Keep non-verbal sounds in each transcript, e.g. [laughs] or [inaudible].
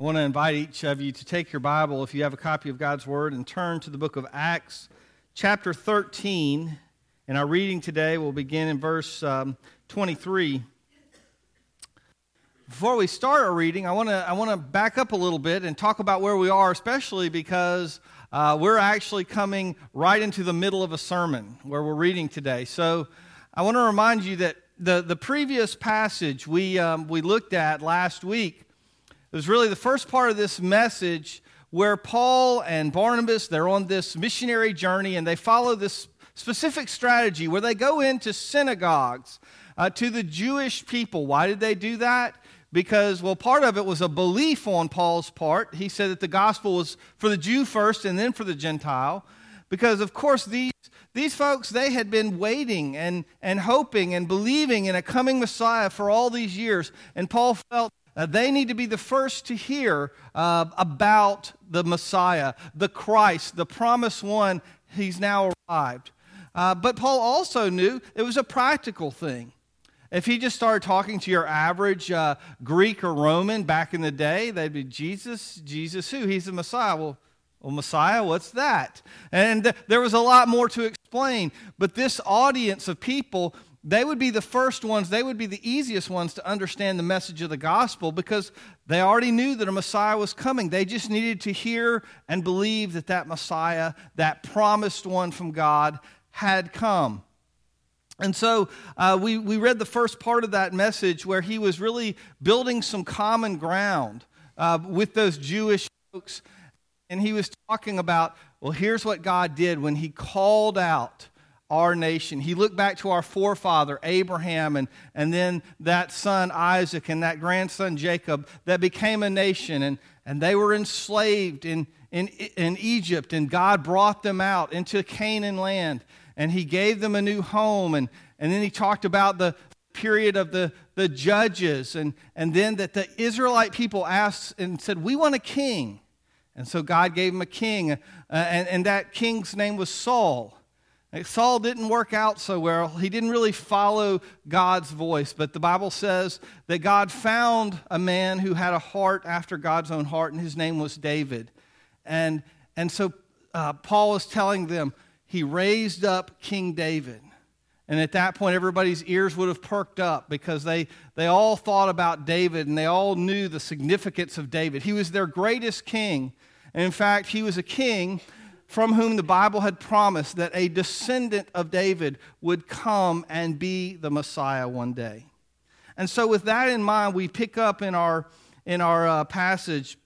I want to invite each of you to take your Bible, if you have a copy of God's Word, and turn to the book of Acts, chapter 13. And our reading today will begin in verse um, 23. Before we start our reading, I want to I want to back up a little bit and talk about where we are, especially because uh, we're actually coming right into the middle of a sermon where we're reading today. So I want to remind you that the, the previous passage we, um, we looked at last week was really the first part of this message where Paul and Barnabas, they're on this missionary journey and they follow this specific strategy where they go into synagogues uh, to the Jewish people. Why did they do that? Because, well, part of it was a belief on Paul's part. He said that the gospel was for the Jew first and then for the Gentile. Because, of course, these, these folks, they had been waiting and, and hoping and believing in a coming Messiah for all these years. And Paul felt uh, they need to be the first to hear uh, about the Messiah, the Christ, the promised one. He's now arrived. Uh, but Paul also knew it was a practical thing. If he just started talking to your average uh, Greek or Roman back in the day, they'd be Jesus, Jesus who? He's the Messiah. Well, well, Messiah, what's that? And th- there was a lot more to explain. But this audience of people, they would be the first ones, they would be the easiest ones to understand the message of the gospel because they already knew that a Messiah was coming. They just needed to hear and believe that that Messiah, that promised one from God, had come. And so uh, we, we read the first part of that message where he was really building some common ground uh, with those Jewish folks and he was talking about, well, here's what God did when he called out our nation. He looked back to our forefather, Abraham, and, and then that son, Isaac, and that grandson, Jacob, that became a nation. And, and they were enslaved in, in, in Egypt, and God brought them out into Canaan land. And he gave them a new home. And, and then he talked about the period of the, the judges. And, and then that the Israelite people asked and said, We want a king. And so God gave him a king, uh, and, and that king's name was Saul. Saul didn't work out so well. He didn't really follow God's voice, but the Bible says that God found a man who had a heart after God's own heart, and his name was David. And, and so uh, Paul is telling them he raised up King David. And at that point, everybody's ears would have perked up because they, they all thought about David and they all knew the significance of David. He was their greatest king. And in fact, he was a king from whom the Bible had promised that a descendant of David would come and be the Messiah one day. And so, with that in mind, we pick up in our, in our uh, passage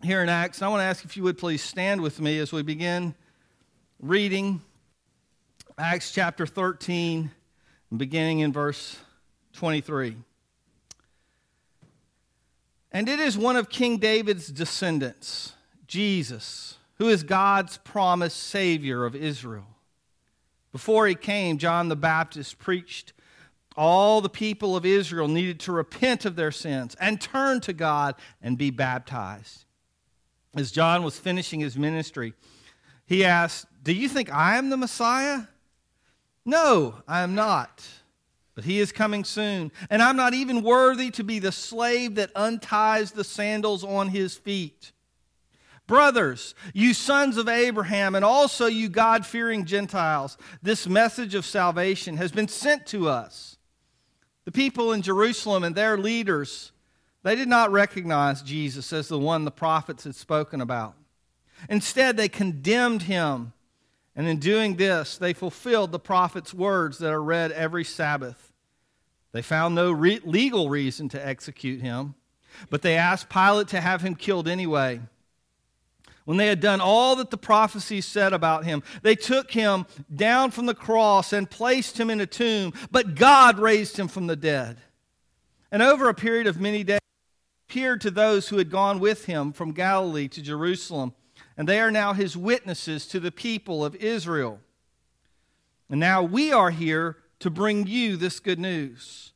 here in Acts. And I want to ask if you would please stand with me as we begin reading Acts chapter 13, beginning in verse 23. And it is one of King David's descendants Jesus, who is God's promised Savior of Israel. Before he came, John the Baptist preached all the people of Israel needed to repent of their sins and turn to God and be baptized. As John was finishing his ministry, he asked, Do you think I am the Messiah? No, I am not. But he is coming soon, and I'm not even worthy to be the slave that unties the sandals on his feet. Brothers, you sons of Abraham, and also you God fearing Gentiles, this message of salvation has been sent to us. The people in Jerusalem and their leaders, they did not recognize Jesus as the one the prophets had spoken about. Instead, they condemned him, and in doing this, they fulfilled the prophet's words that are read every Sabbath. They found no re- legal reason to execute him, but they asked Pilate to have him killed anyway. When they had done all that the prophecies said about him, they took him down from the cross and placed him in a tomb, but God raised him from the dead. And over a period of many days, appeared to those who had gone with him from Galilee to Jerusalem, and they are now his witnesses to the people of Israel. And now we are here to bring you this good news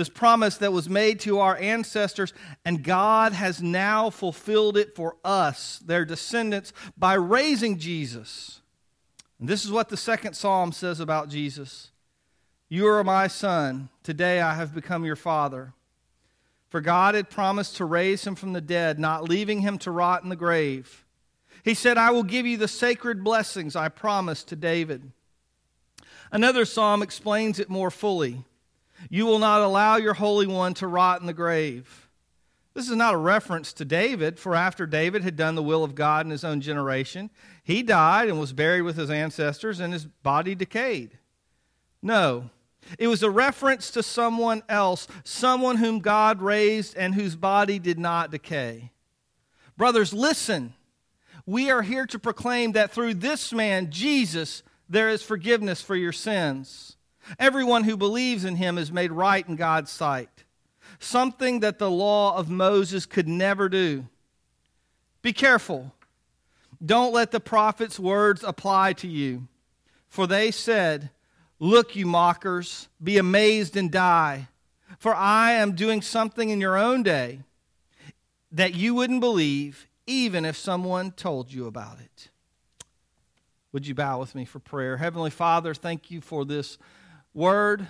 this promise that was made to our ancestors, and God has now fulfilled it for us, their descendants, by raising Jesus. And this is what the second psalm says about Jesus You are my son. Today I have become your father. For God had promised to raise him from the dead, not leaving him to rot in the grave. He said, I will give you the sacred blessings I promised to David. Another psalm explains it more fully. You will not allow your Holy One to rot in the grave. This is not a reference to David, for after David had done the will of God in his own generation, he died and was buried with his ancestors, and his body decayed. No, it was a reference to someone else, someone whom God raised and whose body did not decay. Brothers, listen. We are here to proclaim that through this man, Jesus, there is forgiveness for your sins. Everyone who believes in him is made right in God's sight, something that the law of Moses could never do. Be careful. Don't let the prophet's words apply to you, for they said, Look, you mockers, be amazed and die, for I am doing something in your own day that you wouldn't believe, even if someone told you about it. Would you bow with me for prayer? Heavenly Father, thank you for this word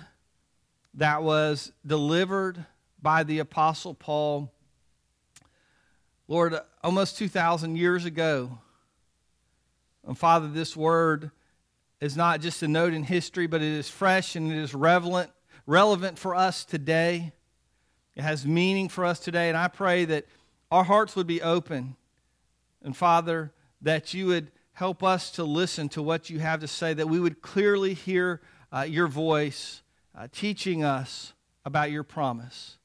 that was delivered by the Apostle Paul. Lord, almost 2,000 years ago. And Father, this word is not just a note in history, but it is fresh and it is relevant, relevant for us today. It has meaning for us today. And I pray that our hearts would be open. And Father, that you would help us to listen to what you have to say, that we would clearly hear uh, your voice uh, teaching us about your promise.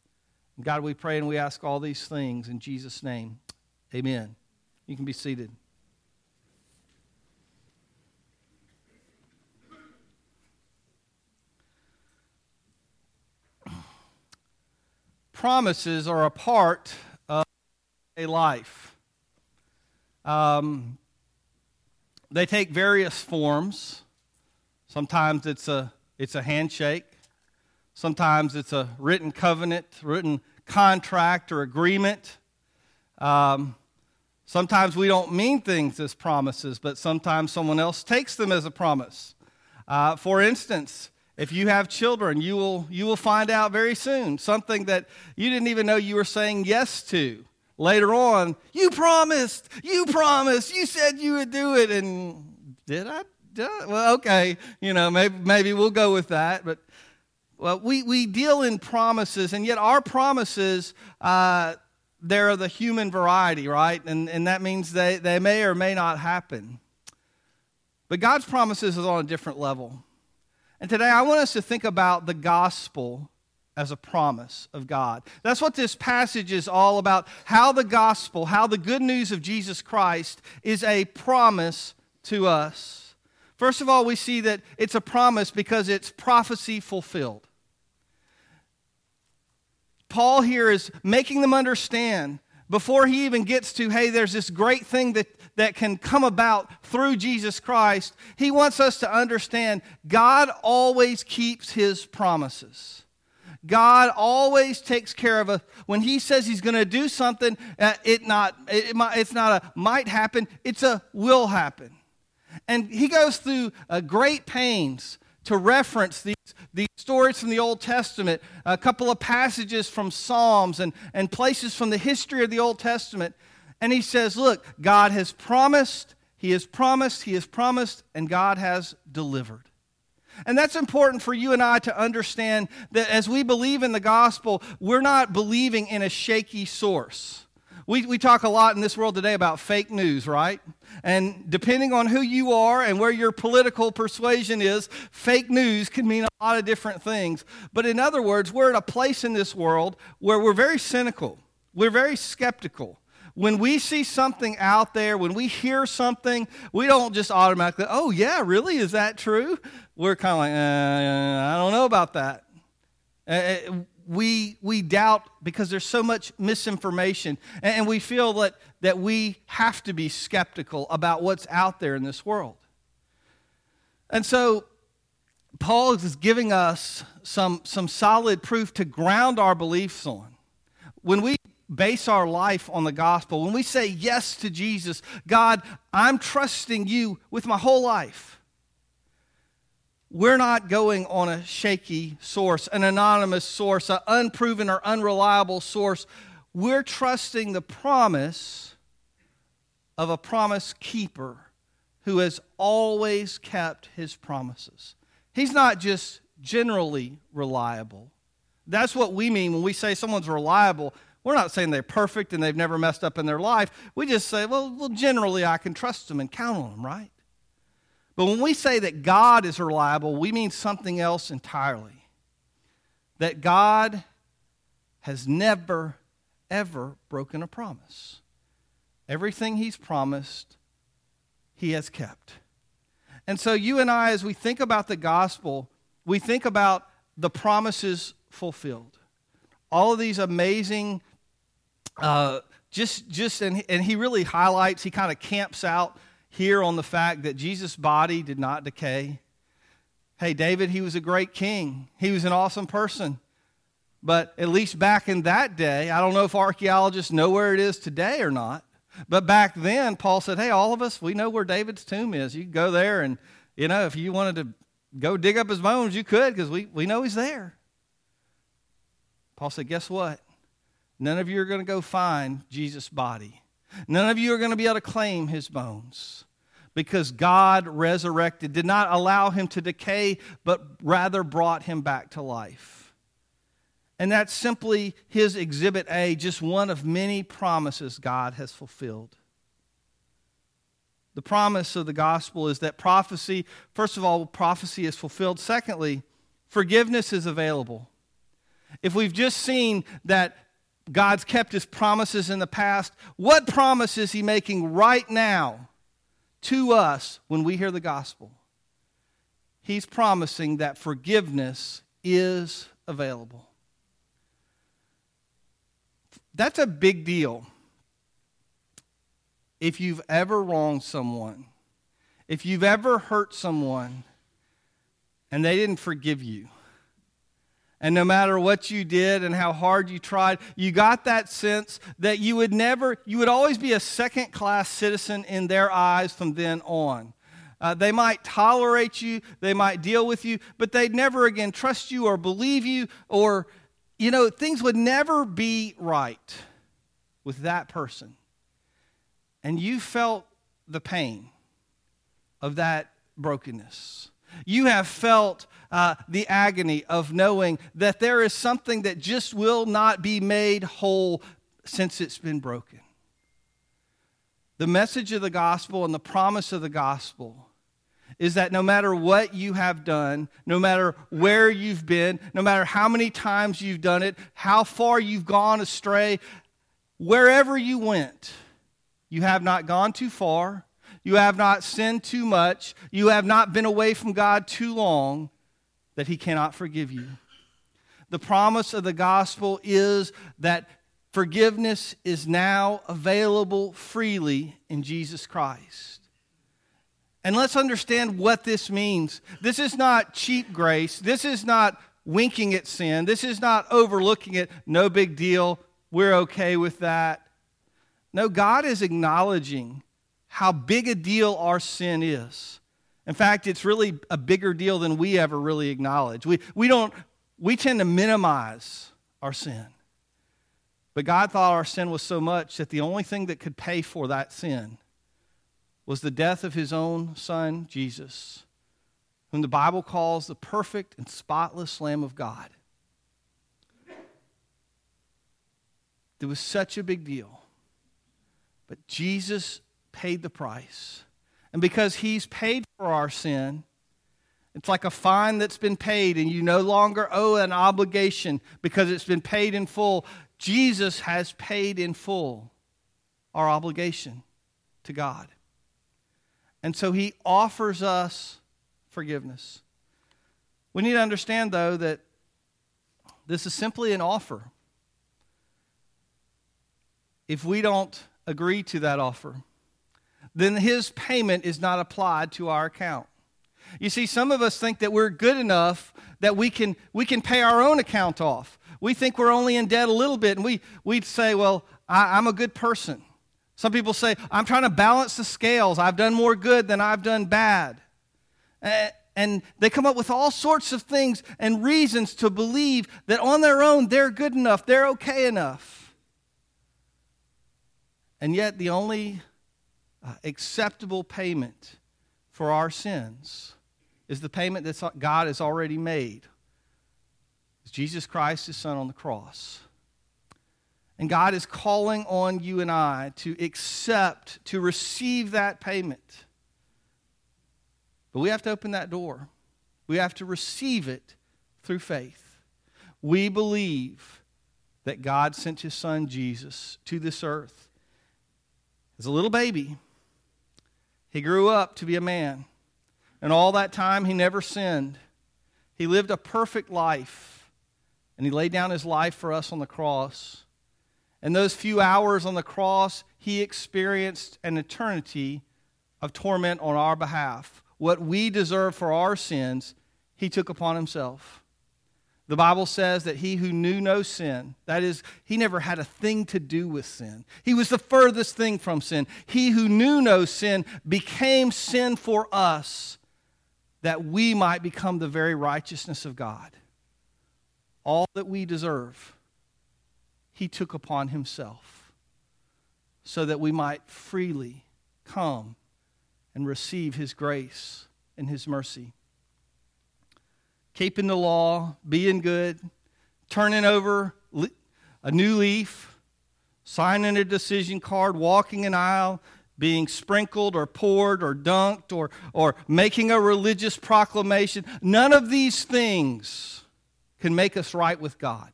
God, we pray and we ask all these things in Jesus' name. Amen. You can be seated. [clears throat] promises are a part of a life. Um, they take various forms. Sometimes it's a, it's a handshake. Sometimes it's a written covenant, written contract or agreement. Um, sometimes we don't mean things as promises, but sometimes someone else takes them as a promise. Uh, for instance, if you have children, you will, you will find out very soon something that you didn't even know you were saying yes to. Later on, you promised, you promised, you said you would do it. And did I? I? Well, okay, you know, maybe, maybe we'll go with that. But well, we, we deal in promises, and yet our promises, uh, they're the human variety, right? And, and that means they, they may or may not happen. But God's promises is on a different level. And today I want us to think about the gospel as a promise of God. That's what this passage is all about how the gospel, how the good news of Jesus Christ is a promise to us. First of all, we see that it's a promise because it's prophecy fulfilled. Paul here is making them understand before he even gets to, hey, there's this great thing that that can come about through Jesus Christ, he wants us to understand God always keeps his promises. God always takes care of us. When He says He's going to do something, uh, it not, it, it's not a might happen, it's a will happen. And He goes through uh, great pains to reference these, these stories from the Old Testament, a couple of passages from Psalms and, and places from the history of the Old Testament and he says, Look, God has promised, He has promised, He has promised, and God has delivered. And that's important for you and I to understand that as we believe in the gospel, we're not believing in a shaky source. We, we talk a lot in this world today about fake news, right? And depending on who you are and where your political persuasion is, fake news can mean a lot of different things. But in other words, we're at a place in this world where we're very cynical, we're very skeptical when we see something out there, when we hear something, we don't just automatically, oh, yeah, really? Is that true? We're kind of like, uh, I don't know about that. Uh, we, we doubt because there's so much misinformation, and we feel that, that we have to be skeptical about what's out there in this world. And so, Paul is giving us some, some solid proof to ground our beliefs on. When we base our life on the gospel, when we say yes to Jesus, God, I'm trusting you with my whole life. We're not going on a shaky source, an anonymous source, an unproven or unreliable source. We're trusting the promise of a promise keeper who has always kept his promises. He's not just generally reliable. That's what we mean when we say someone's reliable. We're not saying they're perfect and they've never messed up in their life. We just say, well, well generally I can trust them and count on them, right? But when we say that God is reliable, we mean something else entirely. That God has never, ever broken a promise. Everything He's promised, He has kept. And so, you and I, as we think about the gospel, we think about the promises fulfilled. All of these amazing, uh, just, just, and, and he really highlights, he kind of camps out here on the fact that Jesus' body did not decay. Hey, David, he was a great king, he was an awesome person. But at least back in that day, I don't know if archaeologists know where it is today or not. But back then, Paul said, Hey, all of us, we know where David's tomb is. You go there, and, you know, if you wanted to go dig up his bones, you could because we, we know he's there. Paul said, Guess what? None of you are going to go find Jesus' body. None of you are going to be able to claim his bones because God resurrected, did not allow him to decay, but rather brought him back to life. And that's simply his exhibit A, just one of many promises God has fulfilled. The promise of the gospel is that prophecy, first of all, prophecy is fulfilled. Secondly, forgiveness is available. If we've just seen that God's kept his promises in the past. What promise is he making right now to us when we hear the gospel? He's promising that forgiveness is available. That's a big deal. If you've ever wronged someone, if you've ever hurt someone and they didn't forgive you, and no matter what you did and how hard you tried, you got that sense that you would never, you would always be a second class citizen in their eyes from then on. Uh, they might tolerate you, they might deal with you, but they'd never again trust you or believe you, or, you know, things would never be right with that person. And you felt the pain of that brokenness. You have felt uh, the agony of knowing that there is something that just will not be made whole since it's been broken. The message of the gospel and the promise of the gospel is that no matter what you have done, no matter where you've been, no matter how many times you've done it, how far you've gone astray, wherever you went, you have not gone too far, you have not sinned too much. You have not been away from God too long that He cannot forgive you. The promise of the gospel is that forgiveness is now available freely in Jesus Christ. And let's understand what this means. This is not cheap grace. This is not winking at sin. This is not overlooking it. No big deal. We're okay with that. No, God is acknowledging how big a deal our sin is. In fact, it's really a bigger deal than we ever really acknowledge. We, we, don't, we tend to minimize our sin. But God thought our sin was so much that the only thing that could pay for that sin was the death of his own son, Jesus, whom the Bible calls the perfect and spotless Lamb of God. It was such a big deal. But Jesus paid the price. And because he's paid for our sin, it's like a fine that's been paid and you no longer owe an obligation because it's been paid in full. Jesus has paid in full our obligation to God. And so he offers us forgiveness. We need to understand, though, that this is simply an offer. If we don't agree to that offer, then his payment is not applied to our account. You see, some of us think that we're good enough that we can, we can pay our own account off. We think we're only in debt a little bit, and we, we say, Well, I, I'm a good person. Some people say, I'm trying to balance the scales. I've done more good than I've done bad. and they come up with all sorts of things and reasons to believe that on their own they're good enough, they're okay enough. And yet, the only uh, acceptable payment for our sins is the payment that God has already made. It's Jesus Christ, his son, on the cross. And God is calling on you and I to accept, to receive that payment. But we have to open that door. We have to receive it through faith. We believe that God sent his son Jesus to this earth as a little baby. He grew up to be a man. And all that time, he never sinned. He lived a perfect life. And he laid down his life for us on the cross. And those few hours on the cross, he experienced an eternity of torment on our behalf. What we deserve for our sins, he took upon himself. The Bible says that he who knew no sin, that is, he never had a thing to do with sin. He was the furthest thing from sin. He who knew no sin became sin for us that we might become the very righteousness of God. All that we deserve he took upon himself so that we might freely come and receive his grace and his mercy. Keeping the law, being good, turning over a new leaf, signing a decision card, walking an aisle, being sprinkled or poured or dunked or, or making a religious proclamation. None of these things can make us right with God.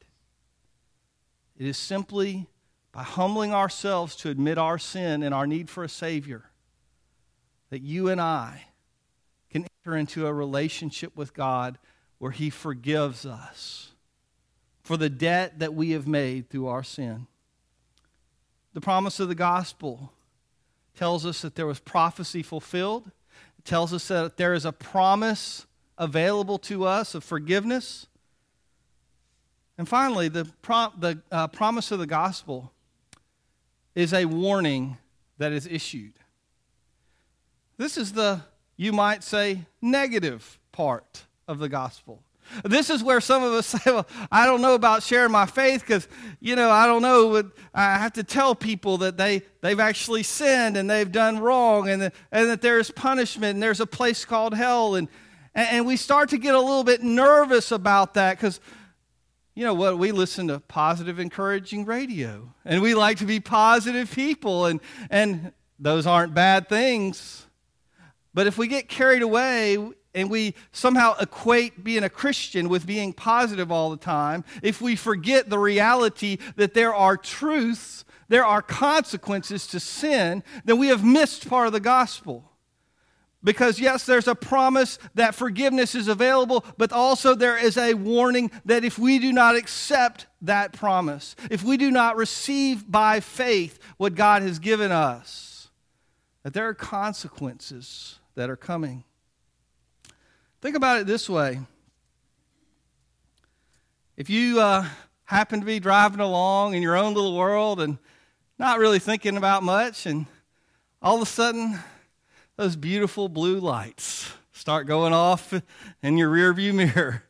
It is simply by humbling ourselves to admit our sin and our need for a Savior that you and I can enter into a relationship with God where He forgives us for the debt that we have made through our sin. The promise of the gospel tells us that there was prophecy fulfilled. It tells us that there is a promise available to us of forgiveness. And finally, the, the uh, promise of the gospel is a warning that is issued. This is the, you might say, negative part of the gospel. This is where some of us say, well, I don't know about sharing my faith because, you know, I don't know. I have to tell people that they, they've actually sinned and they've done wrong and, and that there's punishment and there's a place called hell. And, and we start to get a little bit nervous about that because you know what? We listen to positive, encouraging radio, and we like to be positive people, and, and those aren't bad things. But if we get carried away and we somehow equate being a Christian with being positive all the time, if we forget the reality that there are truths, there are consequences to sin, then we have missed part of the gospel. Because, yes, there's a promise that forgiveness is available, but also there is a warning that if we do not accept that promise, if we do not receive by faith what God has given us, that there are consequences that are coming. Think about it this way if you uh, happen to be driving along in your own little world and not really thinking about much, and all of a sudden, those beautiful blue lights start going off in your rearview mirror.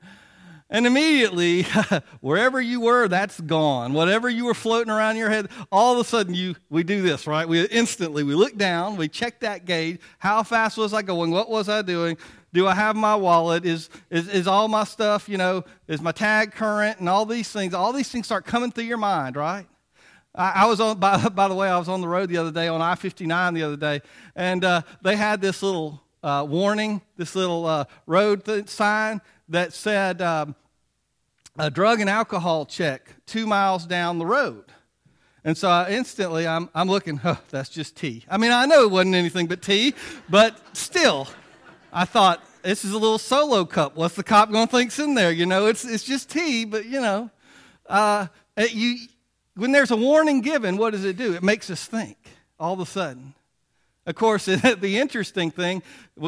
And immediately, [laughs] wherever you were, that's gone. Whatever you were floating around your head, all of a sudden you we do this, right? We instantly we look down, we check that gauge. How fast was I going? What was I doing? Do I have my wallet? Is, is, is all my stuff, you know, is my tag current and all these things? All these things start coming through your mind, right? I, I was on, [laughs] by, by the way, I was on the road the other day on I 59 the other day, and uh, they had this little uh, warning, this little uh, road th- sign that said um, a drug and alcohol check two miles down the road. And so I instantly I'm, I'm looking, oh, that's just tea. I mean, I know it wasn't anything but tea, but still, I thought, this is a little solo cup. What's the cop going to think's in there? You know, it's, it's just tea, but you know, uh, you, when there's a warning given, what does it do? It makes us think all of a sudden. Of course, [laughs] the interesting thing,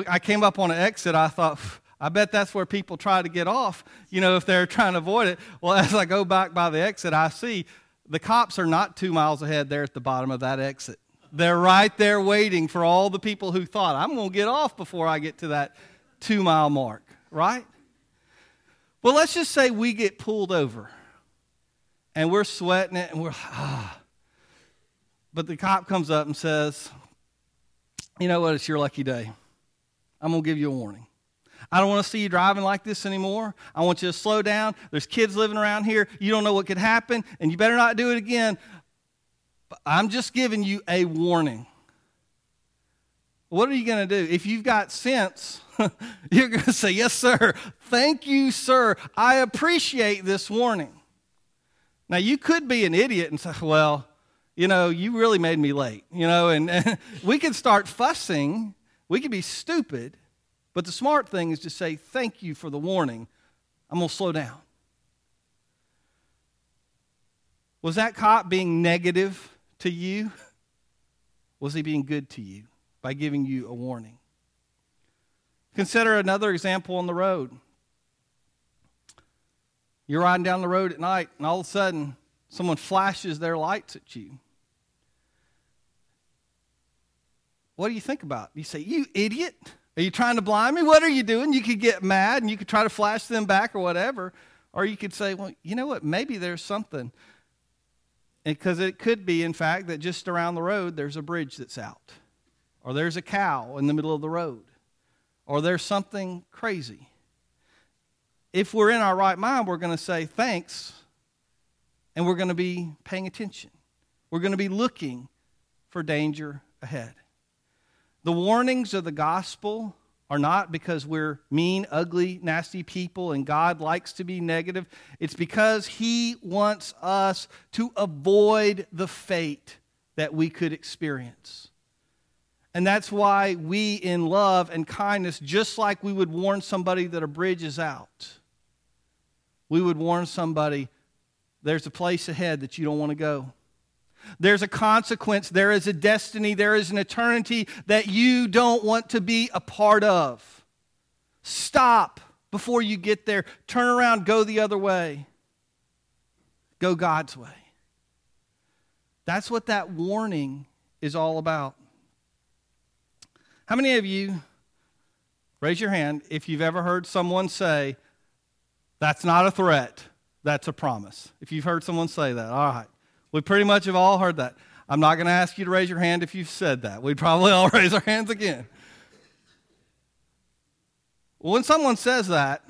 I came up on an exit, I thought, I bet that's where people try to get off, you know, if they're trying to avoid it. Well, [laughs] as I go back by the exit, I see the cops are not two miles ahead there at the bottom of that exit. They're right there waiting for all the people who thought, I'm going to get off before I get to that two mile mark, right? Well, let's just say we get pulled over and we're sweating it and we're, ah. [sighs] But the cop comes up and says, You know what? It's your lucky day. I'm going to give you a warning. I don't want to see you driving like this anymore. I want you to slow down. There's kids living around here. You don't know what could happen, and you better not do it again. But I'm just giving you a warning. What are you going to do? If you've got sense, [laughs] you're going to say, Yes, sir. Thank you, sir. I appreciate this warning. Now, you could be an idiot and say, Well, you know, you really made me late, you know, and, and [laughs] we could start fussing. We could be stupid. But the smart thing is to say, Thank you for the warning. I'm going to slow down. Was that cop being negative to you? Was he being good to you by giving you a warning? Consider another example on the road. You're riding down the road at night, and all of a sudden, someone flashes their lights at you. What do you think about? You say, You idiot. Are you trying to blind me? What are you doing? You could get mad and you could try to flash them back or whatever. Or you could say, well, you know what? Maybe there's something. Because it could be, in fact, that just around the road there's a bridge that's out. Or there's a cow in the middle of the road. Or there's something crazy. If we're in our right mind, we're going to say thanks and we're going to be paying attention. We're going to be looking for danger ahead. The warnings of the gospel are not because we're mean, ugly, nasty people and God likes to be negative. It's because He wants us to avoid the fate that we could experience. And that's why we, in love and kindness, just like we would warn somebody that a bridge is out, we would warn somebody there's a place ahead that you don't want to go. There's a consequence, there is a destiny, there is an eternity that you don't want to be a part of. Stop before you get there. Turn around, go the other way. Go God's way. That's what that warning is all about. How many of you, raise your hand, if you've ever heard someone say, that's not a threat, that's a promise? If you've heard someone say that, all right. We pretty much have all heard that. I'm not going to ask you to raise your hand if you've said that. We'd probably all [laughs] raise our hands again. When someone says that,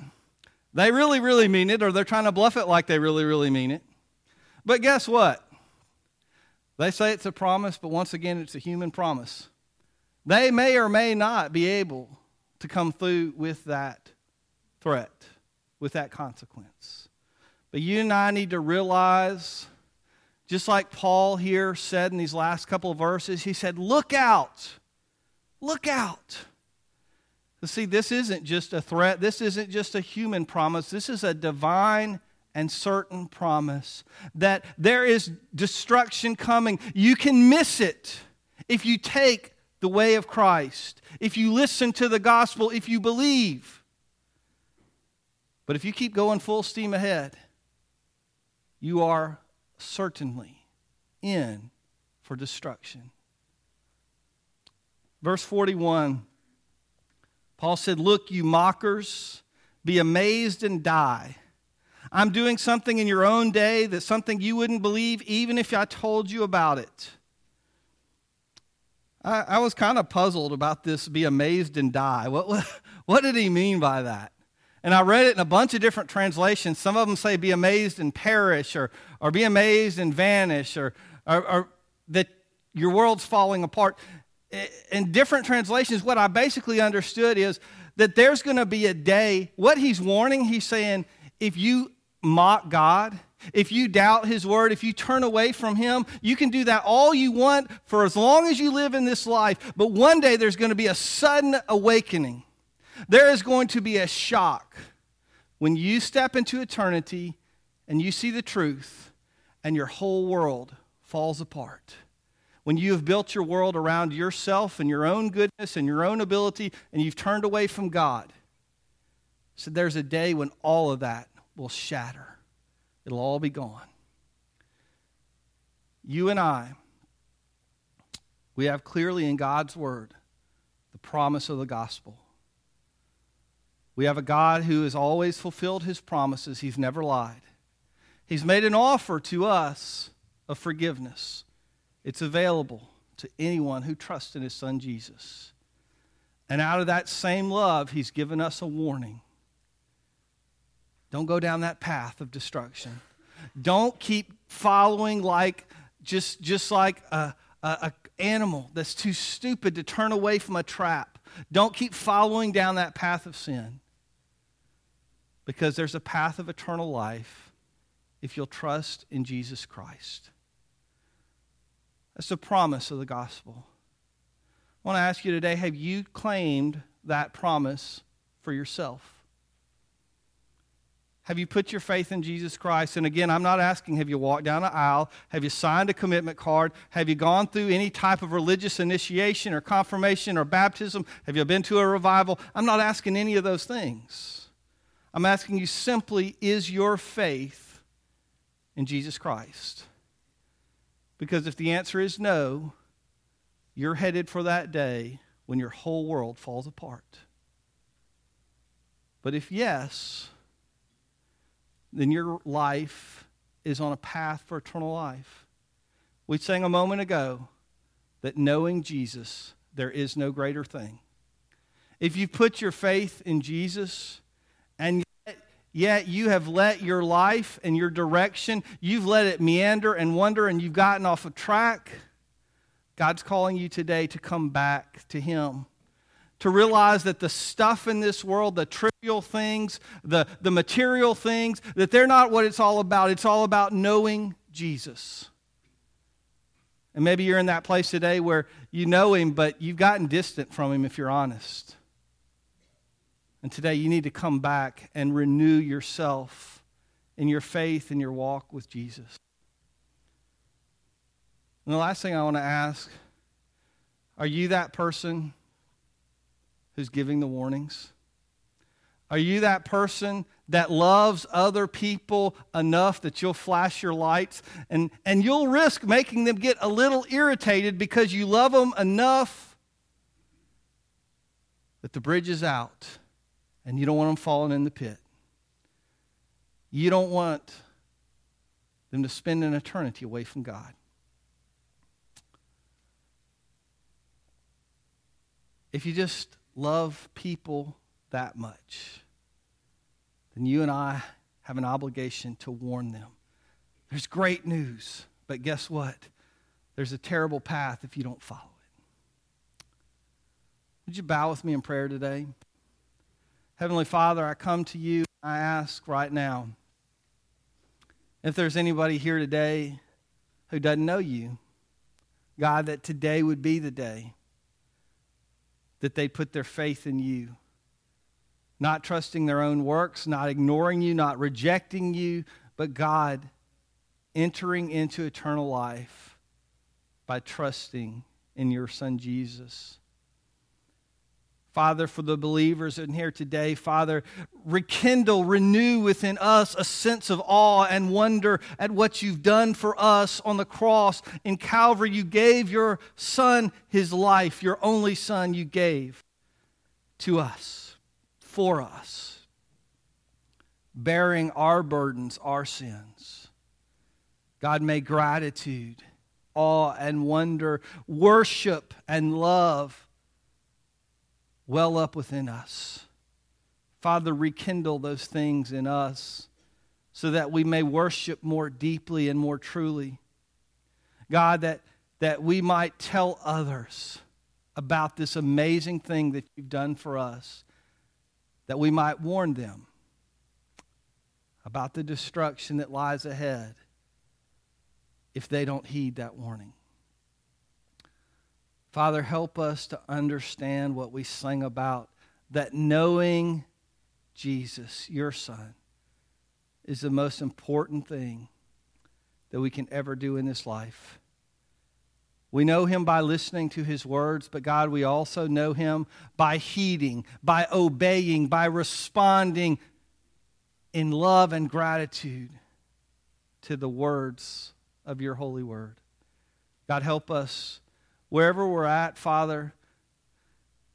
they really, really mean it, or they're trying to bluff it like they really, really mean it. But guess what? They say it's a promise, but once again, it's a human promise. They may or may not be able to come through with that threat, with that consequence. But you and I need to realize just like Paul here said in these last couple of verses, he said, Look out! Look out! See, this isn't just a threat, this isn't just a human promise, this is a divine and certain promise that there is destruction coming. You can miss it if you take the way of Christ, if you listen to the gospel, if you believe. But if you keep going full steam ahead, you are certainly in for destruction. Verse 41, Paul said, Look, you mockers, be amazed and die. I'm doing something in your own day that's something you wouldn't believe even if I told you about it. I, I was kind of puzzled about this be amazed and die. What, what, [laughs] what did he mean by that? And I read it in a bunch of different translations. Some of them say, be amazed and perish, or, or be amazed and vanish, or, or, or that your world's falling apart. In different translations, what I basically understood is that there's going to be a day, what he's warning, he's saying, if you mock God, if you doubt his word, if you turn away from him, you can do that all you want for as long as you live in this life. But one day there's going to be a sudden awakening. There is going to be a shock when you step into eternity and you see the truth and your whole world falls apart. When you have built your world around yourself and your own goodness and your own ability and you've turned away from God. So there's a day when all of that will shatter. It'll all be gone. You and I, we have clearly in God's word the promise of the gospel. We have a God who has always fulfilled his promises, he's never lied. He's made an offer to us of forgiveness. It's available to anyone who trusts in his son Jesus. And out of that same love, he's given us a warning. Don't go down that path of destruction. Don't keep following like just, just like a, a, a animal that's too stupid to turn away from a trap. Don't keep following down that path of sin. Because there's a path of eternal life if you'll trust in Jesus Christ. That's the promise of the gospel. I want to ask you today have you claimed that promise for yourself? Have you put your faith in Jesus Christ? And again, I'm not asking have you walked down an aisle? Have you signed a commitment card? Have you gone through any type of religious initiation or confirmation or baptism? Have you been to a revival? I'm not asking any of those things. I'm asking you simply is your faith in Jesus Christ? Because if the answer is no, you're headed for that day when your whole world falls apart. But if yes, then your life is on a path for eternal life. We sang a moment ago that knowing Jesus, there is no greater thing. If you put your faith in Jesus and yet, you have let your life and your direction, you've let it meander and wander and you've gotten off of track, God's calling you today to come back to Him to realize that the stuff in this world, the trivial things, the, the material things, that they're not what it's all about. It's all about knowing Jesus. And maybe you're in that place today where you know him, but you've gotten distant from him if you're honest. And today you need to come back and renew yourself in your faith and your walk with Jesus. And the last thing I want to ask are you that person? who's giving the warnings? Are you that person that loves other people enough that you'll flash your lights and, and you'll risk making them get a little irritated because you love them enough that the bridge is out and you don't want them falling in the pit? You don't want them to spend an eternity away from God. If you just love people that much, then you and I have an obligation to warn them. There's great news, but guess what? There's a terrible path if you don't follow it. Would you bow with me in prayer today? Heavenly Father, I come to you. I ask right now if there's anybody here today who doesn't know you, God, that today would be the day that they put their faith in you. Not trusting their own works, not ignoring you, not rejecting you, but God entering into eternal life by trusting in your Son Jesus. Father, for the believers in here today, Father, rekindle, renew within us a sense of awe and wonder at what you've done for us on the cross. In Calvary, you gave your Son his life, your only Son you gave to us, for us, bearing our burdens, our sins. God, may gratitude, awe, and wonder, worship, and love well up within us. Father, rekindle those things in us so that we may worship more deeply and more truly. God, that, that we might tell others about this amazing thing that you've done for us, that we might warn them about the destruction that lies ahead if they don't heed that warning. Father, help us to understand what we sing about that knowing Jesus, your Son, is the most important thing that we can ever do in this life. We know him by listening to his words, but God, we also know him by heeding, by obeying, by responding in love and gratitude to the words of your holy word. God, help us wherever we're at, Father,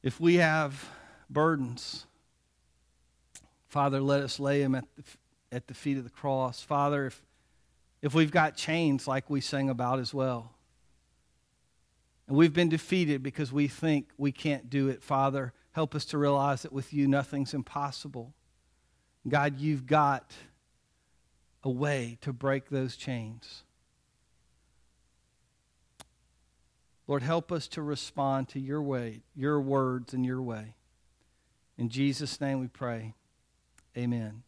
if we have burdens, Father, let us lay them at the, at the feet of the cross. Father, if, if we've got chains like we sang about as well, and we've been defeated because we think we can't do it, Father, help us to realize that with you nothing's impossible. God, you've got a way to break those chains. Lord, help us to respond to your way, your words, and your way. In Jesus' name we pray. Amen.